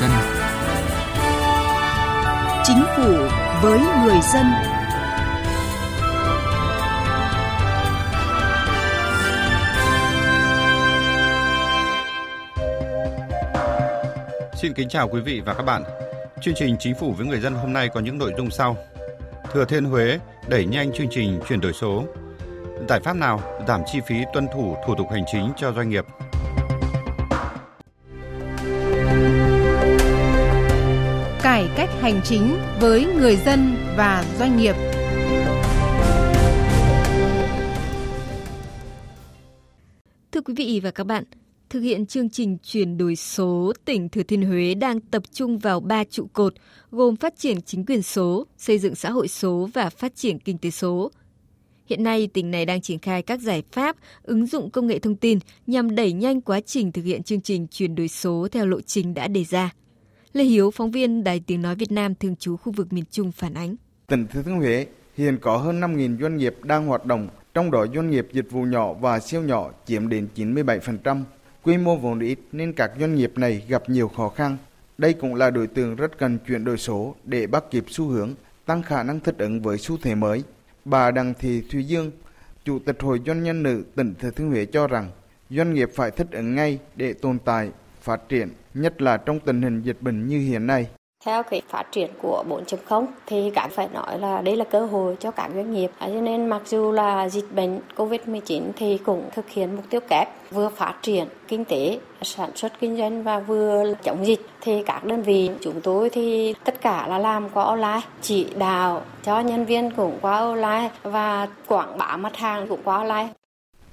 dân. Chính phủ với người dân. Xin kính chào quý vị và các bạn. Chương trình Chính phủ với người dân hôm nay có những nội dung sau. Thừa Thiên Huế đẩy nhanh chương trình chuyển đổi số. Giải pháp nào giảm chi phí tuân thủ thủ tục hành chính cho doanh nghiệp? Cải cách hành chính với người dân và doanh nghiệp. Thưa quý vị và các bạn, thực hiện chương trình chuyển đổi số, tỉnh Thừa Thiên Huế đang tập trung vào ba trụ cột gồm phát triển chính quyền số, xây dựng xã hội số và phát triển kinh tế số. Hiện nay, tỉnh này đang triển khai các giải pháp ứng dụng công nghệ thông tin nhằm đẩy nhanh quá trình thực hiện chương trình chuyển đổi số theo lộ trình đã đề ra. Lê Hiếu, phóng viên Đài Tiếng Nói Việt Nam thường trú khu vực miền Trung phản ánh. Tỉnh Thừa Thiên Huế hiện có hơn 5.000 doanh nghiệp đang hoạt động, trong đó doanh nghiệp dịch vụ nhỏ và siêu nhỏ chiếm đến 97%. Quy mô vốn ít nên các doanh nghiệp này gặp nhiều khó khăn. Đây cũng là đối tượng rất cần chuyển đổi số để bắt kịp xu hướng, tăng khả năng thích ứng với xu thế mới. Bà Đặng Thị Thùy Dương, Chủ tịch Hội Doanh nhân nữ tỉnh Thừa Thiên Huế cho rằng doanh nghiệp phải thích ứng ngay để tồn tại, phát triển, nhất là trong tình hình dịch bệnh như hiện nay. Theo cái phát triển của 4.0 thì các phải nói là đây là cơ hội cho các doanh nghiệp. À, cho nên mặc dù là dịch bệnh Covid-19 thì cũng thực hiện mục tiêu kép vừa phát triển kinh tế, sản xuất kinh doanh và vừa chống dịch thì các đơn vị chúng tôi thì tất cả là làm qua online, chỉ đạo cho nhân viên cũng qua online và quảng bá mặt hàng cũng qua online.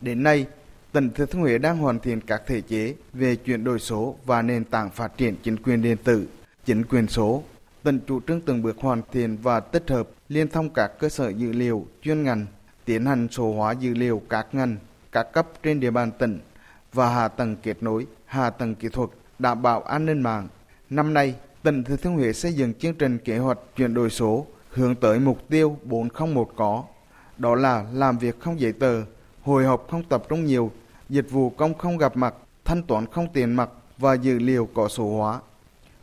Đến nay, tỉnh Thừa Thiên Huế đang hoàn thiện các thể chế về chuyển đổi số và nền tảng phát triển chính quyền điện tử chính quyền số. Tỉnh chủ trương từng bước hoàn thiện và tích hợp liên thông các cơ sở dữ liệu chuyên ngành, tiến hành số hóa dữ liệu các ngành, các cấp trên địa bàn tỉnh và hạ tầng kết nối, hạ tầng kỹ thuật, đảm bảo an ninh mạng. Năm nay, tỉnh Thừa Thiên Huế xây dựng chương trình kế hoạch chuyển đổi số hướng tới mục tiêu 401 có. Đó là làm việc không giấy tờ, hồi hộp không tập trung nhiều, dịch vụ công không gặp mặt, thanh toán không tiền mặt và dữ liệu có số hóa.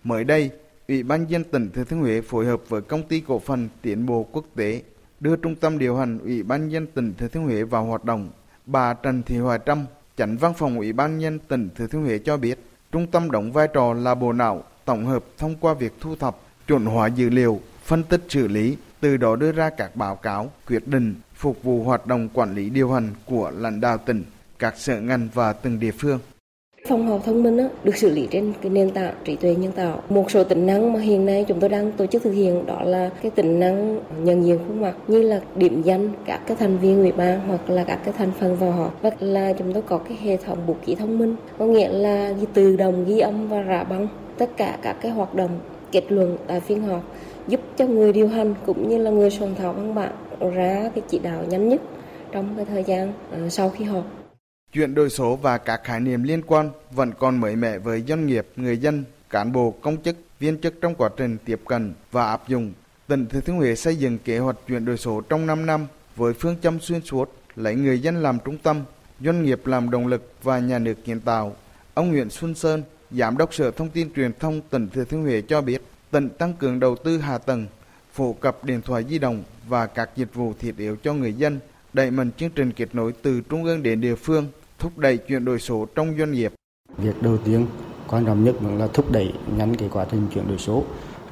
Mới đây, Ủy ban dân tỉnh Thừa Thiên Huế phối hợp với công ty cổ phần tiến bộ quốc tế đưa trung tâm điều hành Ủy ban dân tỉnh Thừa Thiên Huế vào hoạt động. Bà Trần Thị Hoài Trâm, chánh văn phòng Ủy ban nhân tỉnh Thừa Thiên Huế cho biết, trung tâm đóng vai trò là bộ não tổng hợp thông qua việc thu thập, chuẩn hóa dữ liệu, phân tích xử lý, từ đó đưa ra các báo cáo, quyết định phục vụ hoạt động quản lý điều hành của lãnh đạo tỉnh, các sở ngành và từng địa phương. Phòng họp thông minh á, được xử lý trên cái nền tảng trí tuệ nhân tạo. Một số tính năng mà hiện nay chúng tôi đang tổ chức thực hiện đó là cái tính năng nhận diện khuôn mặt như là điểm danh các cái thành viên ủy ban hoặc là các cái thành phần vào họp. và là chúng tôi có cái hệ thống bút ký thông minh, có nghĩa là ghi tự động ghi âm và rã băng tất cả các cái hoạt động kết luận tại phiên họp giúp cho người điều hành cũng như là người soạn thảo văn bản ra cái chỉ đạo nhanh nhất trong cái thời gian ờ, sau khi họp. Chuyển đổi số và các khái niệm liên quan vẫn còn mới mẻ với doanh nghiệp, người dân, cán bộ, công chức, viên chức trong quá trình tiếp cận và áp dụng. Tỉnh Thừa Thiên Huế xây dựng kế hoạch chuyển đổi số trong 5 năm với phương châm xuyên suốt, lấy người dân làm trung tâm, doanh nghiệp làm động lực và nhà nước kiến tạo. Ông Nguyễn Xuân Sơn, Giám đốc Sở Thông tin Truyền thông tỉnh Thừa Thiên Huế cho biết, tỉnh tăng cường đầu tư hạ tầng, phổ cập điện thoại di động và các dịch vụ thiết yếu cho người dân, đẩy mạnh chương trình kết nối từ trung ương đến địa phương, thúc đẩy chuyển đổi số trong doanh nghiệp. Việc đầu tiên quan trọng nhất là thúc đẩy nhanh cái quá trình chuyển đổi số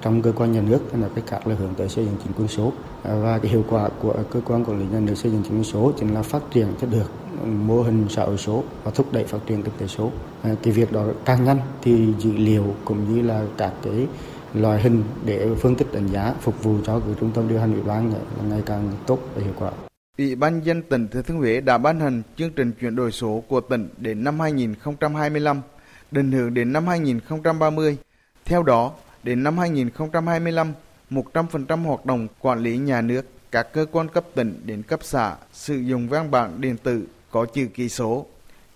trong cơ quan nhà nước là cái các là hướng tới xây dựng chính quyền số và cái hiệu quả của cơ quan quản lý nhà nước xây dựng chính quyền số chính là phát triển cho được mô hình xã hội số và thúc đẩy phát triển kinh tế số à, cái việc đó càng nhanh thì dữ liệu cũng như là các cái loại hình để phân tích đánh giá phục vụ cho cái trung tâm điều hành ủy ban ngày càng tốt và hiệu quả. Ủy ban dân tỉnh Thừa Thiên Huế đã ban hành chương trình chuyển đổi số của tỉnh đến năm 2025, định hướng đến năm 2030. Theo đó, đến năm 2025, 100% hoạt động quản lý nhà nước, các cơ quan cấp tỉnh đến cấp xã sử dụng văn bản điện tử có chữ ký số,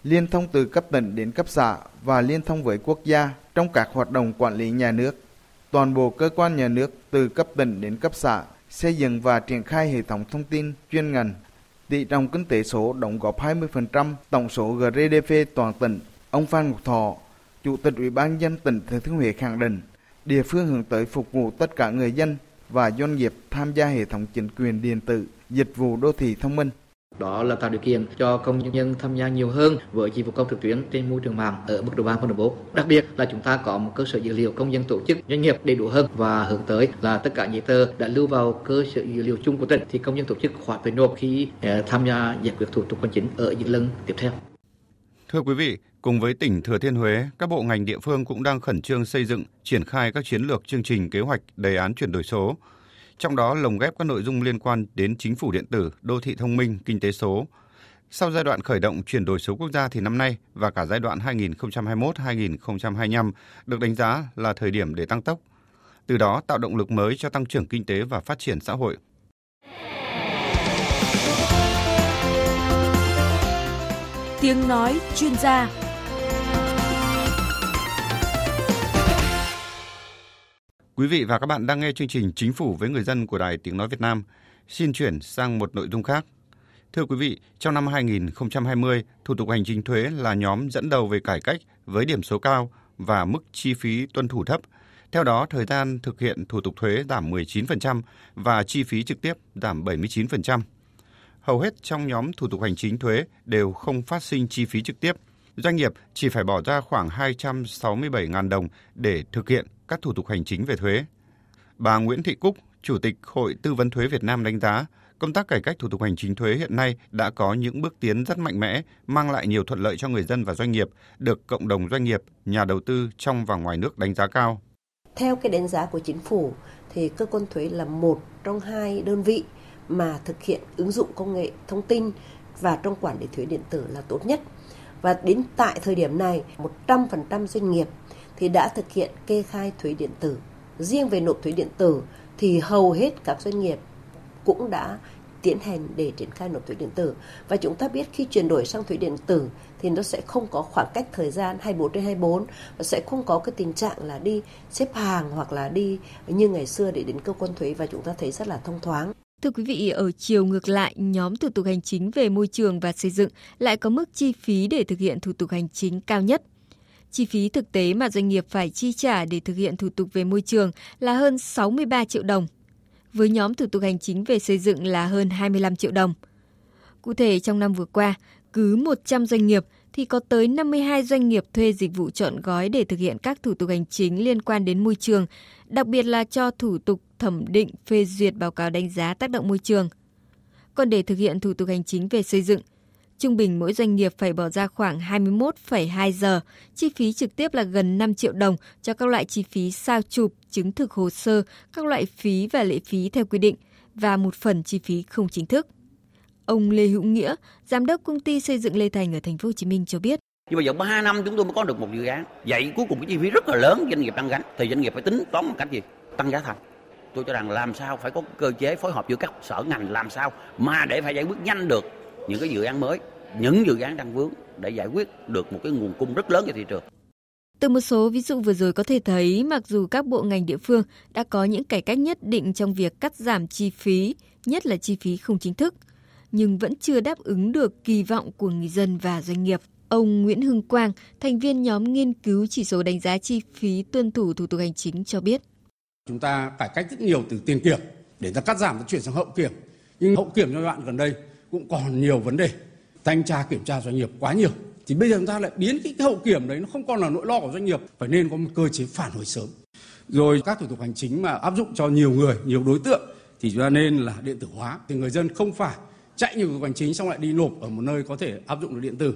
liên thông từ cấp tỉnh đến cấp xã và liên thông với quốc gia trong các hoạt động quản lý nhà nước. Toàn bộ cơ quan nhà nước từ cấp tỉnh đến cấp xã xây dựng và triển khai hệ thống thông tin chuyên ngành. Tỷ trọng kinh tế số đóng góp 20% tổng số GDP toàn tỉnh. Ông Phan Ngọc Thọ, Chủ tịch Ủy ban dân tỉnh Thừa Thiên Huế khẳng định địa phương hướng tới phục vụ tất cả người dân và doanh nghiệp tham gia hệ thống chính quyền điện tử, dịch vụ đô thị thông minh. Đó là tạo điều kiện cho công nhân tham gia nhiều hơn với dịch vụ công trực tuyến trên môi trường mạng ở mức độ 3 và độ 4. Đặc biệt là chúng ta có một cơ sở dữ liệu công dân tổ chức doanh nghiệp đầy đủ hơn và hướng tới là tất cả giấy tờ đã lưu vào cơ sở dữ liệu chung của tỉnh thì công nhân tổ chức khỏi phải nộp khi ờ, tham gia giải quyết thủ tục hành chính ở những lần tiếp theo. Thưa quý vị, cùng với tỉnh Thừa Thiên Huế, các bộ ngành địa phương cũng đang khẩn trương xây dựng, triển khai các chiến lược chương trình kế hoạch đề án chuyển đổi số. Trong đó lồng ghép các nội dung liên quan đến chính phủ điện tử, đô thị thông minh, kinh tế số. Sau giai đoạn khởi động chuyển đổi số quốc gia thì năm nay và cả giai đoạn 2021-2025 được đánh giá là thời điểm để tăng tốc. Từ đó tạo động lực mới cho tăng trưởng kinh tế và phát triển xã hội. Tiếng nói chuyên gia Quý vị và các bạn đang nghe chương trình Chính phủ với người dân của Đài Tiếng Nói Việt Nam. Xin chuyển sang một nội dung khác. Thưa quý vị, trong năm 2020, thủ tục hành chính thuế là nhóm dẫn đầu về cải cách với điểm số cao và mức chi phí tuân thủ thấp. Theo đó, thời gian thực hiện thủ tục thuế giảm 19% và chi phí trực tiếp giảm 79%. Hầu hết trong nhóm thủ tục hành chính thuế đều không phát sinh chi phí trực tiếp. Doanh nghiệp chỉ phải bỏ ra khoảng 267.000 đồng để thực hiện các thủ tục hành chính về thuế. Bà Nguyễn Thị Cúc, Chủ tịch Hội Tư vấn Thuế Việt Nam đánh giá, công tác cải cách thủ tục hành chính thuế hiện nay đã có những bước tiến rất mạnh mẽ, mang lại nhiều thuận lợi cho người dân và doanh nghiệp, được cộng đồng doanh nghiệp, nhà đầu tư trong và ngoài nước đánh giá cao. Theo cái đánh giá của chính phủ thì cơ quan thuế là một trong hai đơn vị mà thực hiện ứng dụng công nghệ thông tin và trong quản lý thuế điện tử là tốt nhất. Và đến tại thời điểm này, 100% doanh nghiệp thì đã thực hiện kê khai thuế điện tử. Riêng về nộp thuế điện tử thì hầu hết các doanh nghiệp cũng đã tiến hành để triển khai nộp thuế điện tử. Và chúng ta biết khi chuyển đổi sang thuế điện tử thì nó sẽ không có khoảng cách thời gian 24 trên 24 và sẽ không có cái tình trạng là đi xếp hàng hoặc là đi như ngày xưa để đến cơ quan thuế và chúng ta thấy rất là thông thoáng. Thưa quý vị, ở chiều ngược lại, nhóm thủ tục hành chính về môi trường và xây dựng lại có mức chi phí để thực hiện thủ tục hành chính cao nhất. Chi phí thực tế mà doanh nghiệp phải chi trả để thực hiện thủ tục về môi trường là hơn 63 triệu đồng. Với nhóm thủ tục hành chính về xây dựng là hơn 25 triệu đồng. Cụ thể, trong năm vừa qua, cứ 100 doanh nghiệp thì có tới 52 doanh nghiệp thuê dịch vụ chọn gói để thực hiện các thủ tục hành chính liên quan đến môi trường, đặc biệt là cho thủ tục thẩm định phê duyệt báo cáo đánh giá tác động môi trường. Còn để thực hiện thủ tục hành chính về xây dựng, trung bình mỗi doanh nghiệp phải bỏ ra khoảng 21,2 giờ, chi phí trực tiếp là gần 5 triệu đồng cho các loại chi phí sao chụp, chứng thực hồ sơ, các loại phí và lệ phí theo quy định và một phần chi phí không chính thức. Ông Lê Hữu Nghĩa, giám đốc công ty xây dựng Lê Thành ở thành phố Hồ Chí Minh cho biết. Nhưng mà giờ 3 năm chúng tôi mới có được một dự án. Vậy cuối cùng cái chi phí rất là lớn doanh nghiệp đang gánh thì doanh nghiệp phải tính toán một cách gì? Tăng giá thành. Tôi cho rằng làm sao phải có cơ chế phối hợp giữa các sở ngành làm sao mà để phải giải quyết nhanh được những cái dự án mới, những dự án đang vướng để giải quyết được một cái nguồn cung rất lớn cho thị trường. Từ một số ví dụ vừa rồi có thể thấy, mặc dù các bộ ngành địa phương đã có những cải cách nhất định trong việc cắt giảm chi phí, nhất là chi phí không chính thức, nhưng vẫn chưa đáp ứng được kỳ vọng của người dân và doanh nghiệp. Ông Nguyễn Hưng Quang, thành viên nhóm nghiên cứu chỉ số đánh giá chi phí tuân thủ thủ tục hành chính cho biết. Chúng ta cải cách rất nhiều từ tiền kiểm để ta cắt giảm và chuyển sang hậu kiểm. Nhưng hậu kiểm giai đoạn gần đây cũng còn nhiều vấn đề. Thanh tra kiểm tra doanh nghiệp quá nhiều. Thì bây giờ chúng ta lại biến cái hậu kiểm đấy nó không còn là nỗi lo của doanh nghiệp. Phải nên có một cơ chế phản hồi sớm. Rồi các thủ tục hành chính mà áp dụng cho nhiều người, nhiều đối tượng thì chúng ta nên là điện tử hóa. Thì người dân không phải chạy nhiều thủ tục hành chính xong lại đi nộp ở một nơi có thể áp dụng được điện tử.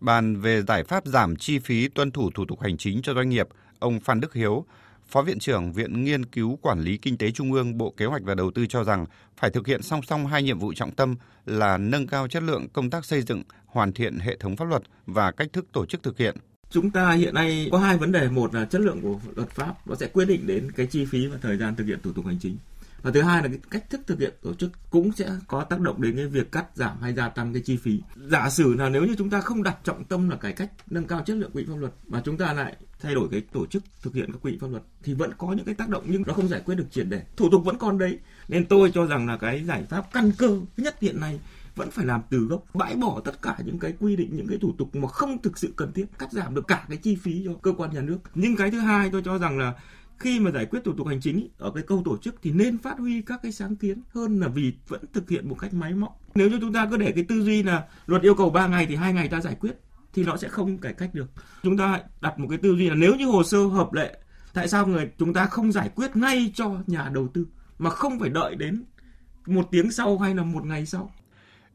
Bàn về giải pháp giảm chi phí tuân thủ thủ tục hành chính cho doanh nghiệp, ông Phan Đức Hiếu, Phó Viện trưởng Viện Nghiên cứu Quản lý Kinh tế Trung ương Bộ Kế hoạch và Đầu tư cho rằng phải thực hiện song song hai nhiệm vụ trọng tâm là nâng cao chất lượng công tác xây dựng, hoàn thiện hệ thống pháp luật và cách thức tổ chức thực hiện. Chúng ta hiện nay có hai vấn đề, một là chất lượng của luật pháp, nó sẽ quyết định đến cái chi phí và thời gian thực hiện thủ tục hành chính và thứ hai là cái cách thức thực hiện tổ chức cũng sẽ có tác động đến cái việc cắt giảm hay gia tăng cái chi phí. Giả sử là nếu như chúng ta không đặt trọng tâm là cải cách, nâng cao chất lượng quy pháp luật mà chúng ta lại thay đổi cái tổ chức thực hiện các quy pháp luật thì vẫn có những cái tác động nhưng nó không giải quyết được triệt để. Thủ tục vẫn còn đấy. Nên tôi cho rằng là cái giải pháp căn cơ nhất hiện nay vẫn phải làm từ gốc, bãi bỏ tất cả những cái quy định, những cái thủ tục mà không thực sự cần thiết, cắt giảm được cả cái chi phí cho cơ quan nhà nước. Nhưng cái thứ hai tôi cho rằng là khi mà giải quyết thủ tục hành chính, ở cái câu tổ chức thì nên phát huy các cái sáng kiến hơn là vì vẫn thực hiện một cách máy móc. Nếu như chúng ta cứ để cái tư duy là luật yêu cầu 3 ngày thì hai ngày ta giải quyết thì nó sẽ không cải cách được. Chúng ta đặt một cái tư duy là nếu như hồ sơ hợp lệ, tại sao người chúng ta không giải quyết ngay cho nhà đầu tư mà không phải đợi đến một tiếng sau hay là một ngày sau?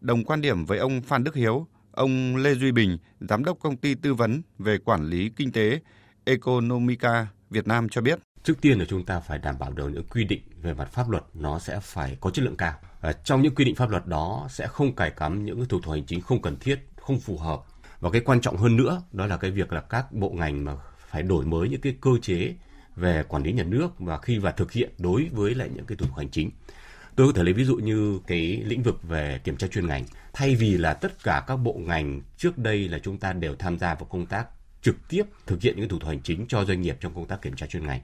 Đồng quan điểm với ông Phan Đức Hiếu, ông Lê Duy Bình, giám đốc công ty tư vấn về quản lý kinh tế Economica Việt Nam cho biết trước tiên là chúng ta phải đảm bảo được những quy định về mặt pháp luật nó sẽ phải có chất lượng cao. À, trong những quy định pháp luật đó sẽ không cài cắm những thủ tục hành chính không cần thiết, không phù hợp. Và cái quan trọng hơn nữa đó là cái việc là các bộ ngành mà phải đổi mới những cái cơ chế về quản lý nhà nước và khi và thực hiện đối với lại những cái thủ tục hành chính. Tôi có thể lấy ví dụ như cái lĩnh vực về kiểm tra chuyên ngành. Thay vì là tất cả các bộ ngành trước đây là chúng ta đều tham gia vào công tác trực tiếp thực hiện những thủ tục hành chính cho doanh nghiệp trong công tác kiểm tra chuyên ngành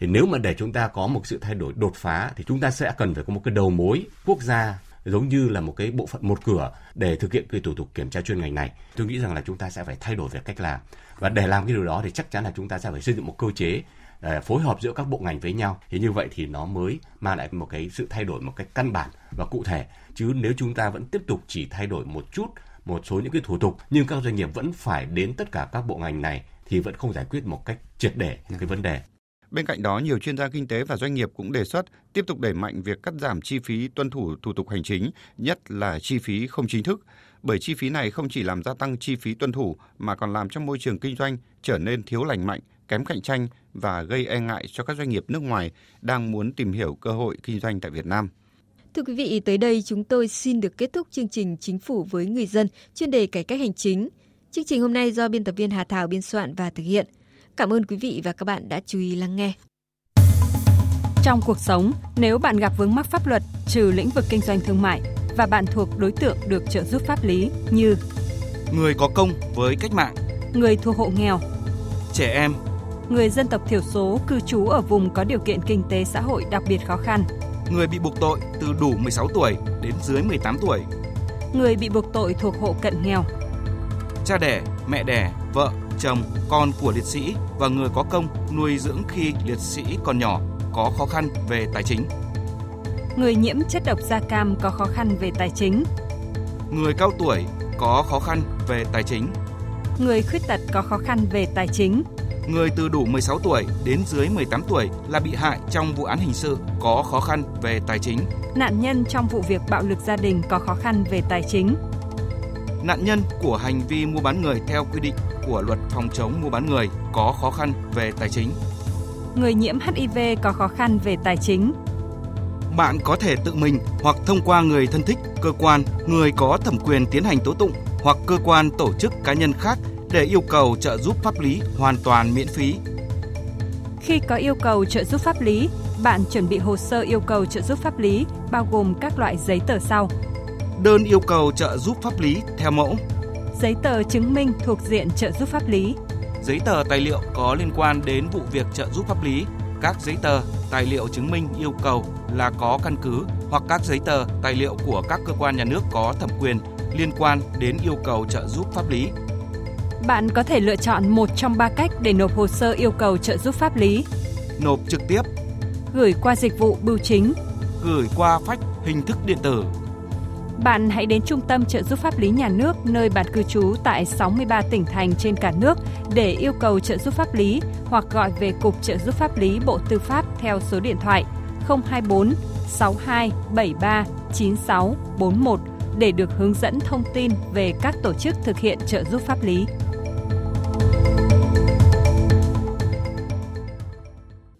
thì nếu mà để chúng ta có một sự thay đổi đột phá, thì chúng ta sẽ cần phải có một cái đầu mối quốc gia giống như là một cái bộ phận, một cửa để thực hiện cái thủ tục kiểm tra chuyên ngành này. Tôi nghĩ rằng là chúng ta sẽ phải thay đổi về cách làm. Và để làm cái điều đó thì chắc chắn là chúng ta sẽ phải xây dựng một cơ chế à, phối hợp giữa các bộ ngành với nhau. Thì như vậy thì nó mới mang lại một cái sự thay đổi một cách căn bản và cụ thể. Chứ nếu chúng ta vẫn tiếp tục chỉ thay đổi một chút, một số những cái thủ tục, nhưng các doanh nghiệp vẫn phải đến tất cả các bộ ngành này thì vẫn không giải quyết một cách triệt để cái vấn đề. Bên cạnh đó, nhiều chuyên gia kinh tế và doanh nghiệp cũng đề xuất tiếp tục đẩy mạnh việc cắt giảm chi phí tuân thủ thủ tục hành chính, nhất là chi phí không chính thức, bởi chi phí này không chỉ làm gia tăng chi phí tuân thủ mà còn làm cho môi trường kinh doanh trở nên thiếu lành mạnh, kém cạnh tranh và gây e ngại cho các doanh nghiệp nước ngoài đang muốn tìm hiểu cơ hội kinh doanh tại Việt Nam. Thưa quý vị, tới đây chúng tôi xin được kết thúc chương trình Chính phủ với người dân chuyên đề cải cách hành chính. Chương trình hôm nay do biên tập viên Hà Thảo biên soạn và thực hiện. Cảm ơn quý vị và các bạn đã chú ý lắng nghe. Trong cuộc sống, nếu bạn gặp vướng mắc pháp luật trừ lĩnh vực kinh doanh thương mại và bạn thuộc đối tượng được trợ giúp pháp lý như người có công với cách mạng, người thuộc hộ nghèo, trẻ em, người dân tộc thiểu số cư trú ở vùng có điều kiện kinh tế xã hội đặc biệt khó khăn, người bị buộc tội từ đủ 16 tuổi đến dưới 18 tuổi, người bị buộc tội thuộc hộ cận nghèo, cha đẻ, mẹ đẻ, vợ, chồng, con của liệt sĩ và người có công nuôi dưỡng khi liệt sĩ còn nhỏ có khó khăn về tài chính. Người nhiễm chất độc da cam có khó khăn về tài chính. Người cao tuổi có khó khăn về tài chính. Người khuyết tật có khó khăn về tài chính. Người từ đủ 16 tuổi đến dưới 18 tuổi là bị hại trong vụ án hình sự có khó khăn về tài chính. Nạn nhân trong vụ việc bạo lực gia đình có khó khăn về tài chính. Nạn nhân của hành vi mua bán người theo quy định của luật phòng chống mua bán người có khó khăn về tài chính. Người nhiễm HIV có khó khăn về tài chính. Bạn có thể tự mình hoặc thông qua người thân thích, cơ quan, người có thẩm quyền tiến hành tố tụng hoặc cơ quan tổ chức cá nhân khác để yêu cầu trợ giúp pháp lý hoàn toàn miễn phí. Khi có yêu cầu trợ giúp pháp lý, bạn chuẩn bị hồ sơ yêu cầu trợ giúp pháp lý bao gồm các loại giấy tờ sau. Đơn yêu cầu trợ giúp pháp lý theo mẫu. Giấy tờ chứng minh thuộc diện trợ giúp pháp lý, giấy tờ tài liệu có liên quan đến vụ việc trợ giúp pháp lý, các giấy tờ, tài liệu chứng minh yêu cầu là có căn cứ hoặc các giấy tờ, tài liệu của các cơ quan nhà nước có thẩm quyền liên quan đến yêu cầu trợ giúp pháp lý. Bạn có thể lựa chọn một trong ba cách để nộp hồ sơ yêu cầu trợ giúp pháp lý. Nộp trực tiếp, gửi qua dịch vụ bưu chính, gửi qua phách hình thức điện tử bạn hãy đến Trung tâm trợ giúp pháp lý nhà nước, nơi bạn cư trú tại 63 tỉnh thành trên cả nước để yêu cầu trợ giúp pháp lý hoặc gọi về Cục Trợ giúp pháp lý Bộ Tư pháp theo số điện thoại 024 62 73 96 41 để được hướng dẫn thông tin về các tổ chức thực hiện trợ giúp pháp lý.